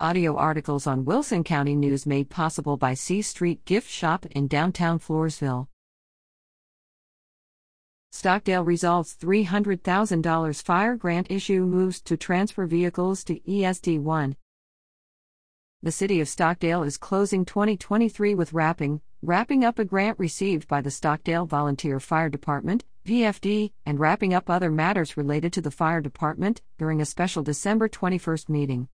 Audio articles on Wilson County News made possible by C Street Gift Shop in downtown Floresville. Stockdale resolves $300,000 fire grant issue moves to transfer vehicles to ESD 1. The City of Stockdale is closing 2023 with wrapping, wrapping up a grant received by the Stockdale Volunteer Fire Department, VFD, and wrapping up other matters related to the fire department during a special December 21st meeting.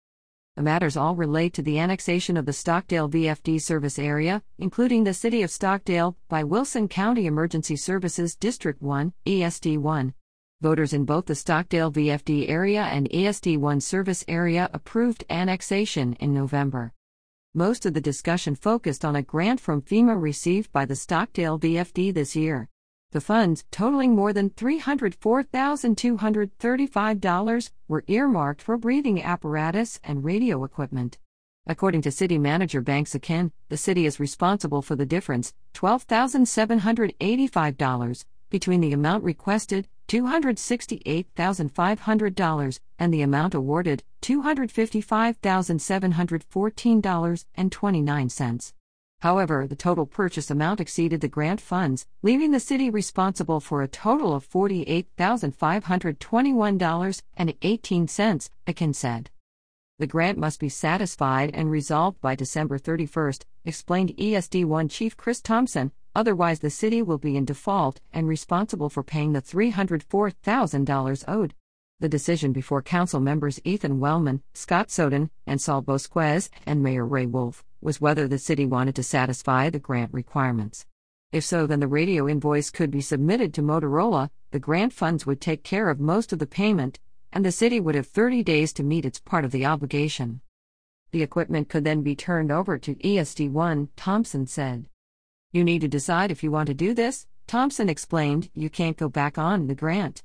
The matters all relate to the annexation of the Stockdale VFD service area, including the City of Stockdale, by Wilson County Emergency Services District 1, ESD 1. Voters in both the Stockdale VFD area and ESD 1 service area approved annexation in November. Most of the discussion focused on a grant from FEMA received by the Stockdale VFD this year. The funds, totaling more than $304,235, were earmarked for breathing apparatus and radio equipment. According to City Manager Banks Akin, the city is responsible for the difference, $12,785, between the amount requested, $268,500, and the amount awarded, $255,714.29. However, the total purchase amount exceeded the grant funds, leaving the city responsible for a total of $48,521.18, Akin said. The grant must be satisfied and resolved by December 31st, explained ESD1 Chief Chris Thompson, otherwise, the city will be in default and responsible for paying the $304,000 owed. The decision before council members Ethan Wellman, Scott Soden, and Saul Bosquez, and Mayor Ray Wolf was whether the city wanted to satisfy the grant requirements. If so, then the radio invoice could be submitted to Motorola, the grant funds would take care of most of the payment, and the city would have 30 days to meet its part of the obligation. The equipment could then be turned over to ESD1, Thompson said. You need to decide if you want to do this, Thompson explained, you can't go back on the grant.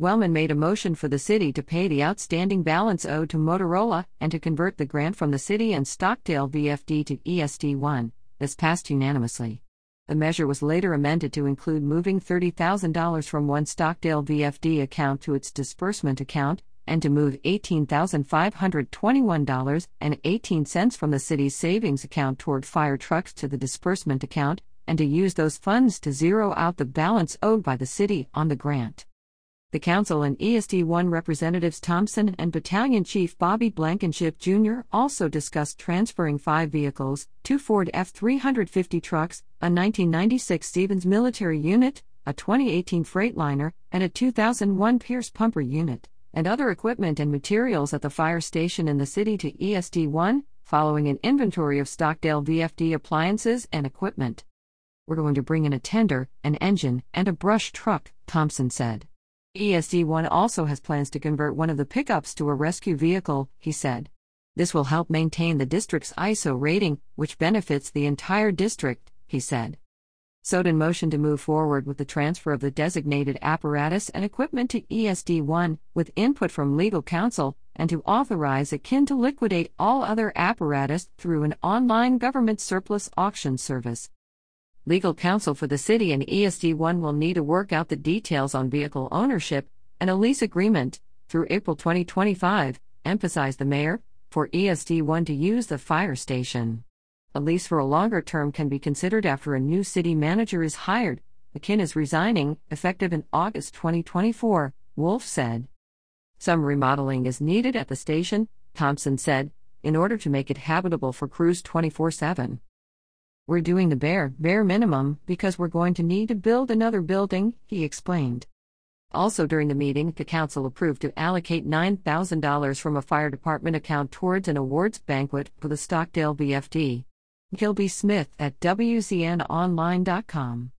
Wellman made a motion for the city to pay the outstanding balance owed to Motorola and to convert the grant from the city and Stockdale VFD to ESD1. This passed unanimously. The measure was later amended to include moving $30,000 from one Stockdale VFD account to its disbursement account, and to move $18,521.18 from the city's savings account toward fire trucks to the disbursement account, and to use those funds to zero out the balance owed by the city on the grant. The Council and ESD 1 representatives Thompson and Battalion Chief Bobby Blankenship Jr. also discussed transferring five vehicles two Ford F 350 trucks, a 1996 Stevens military unit, a 2018 Freightliner, and a 2001 Pierce pumper unit, and other equipment and materials at the fire station in the city to ESD 1, following an inventory of Stockdale VFD appliances and equipment. We're going to bring in a tender, an engine, and a brush truck, Thompson said. ESD1 also has plans to convert one of the pickups to a rescue vehicle, he said. This will help maintain the district's ISO rating, which benefits the entire district, he said. Soden motioned to move forward with the transfer of the designated apparatus and equipment to ESD1, with input from legal counsel, and to authorize Akin to liquidate all other apparatus through an online government surplus auction service. Legal counsel for the city and ESD1 will need to work out the details on vehicle ownership and a lease agreement through April 2025, emphasized the mayor, for ESD1 to use the fire station. A lease for a longer term can be considered after a new city manager is hired. Akin is resigning, effective in August 2024, Wolf said. Some remodeling is needed at the station, Thompson said, in order to make it habitable for crews 24 7. We're doing the bare, bare minimum because we're going to need to build another building, he explained. Also during the meeting, the council approved to allocate $9,000 from a fire department account towards an awards banquet for the Stockdale VFD. Gilby Smith at WCNOnline.com.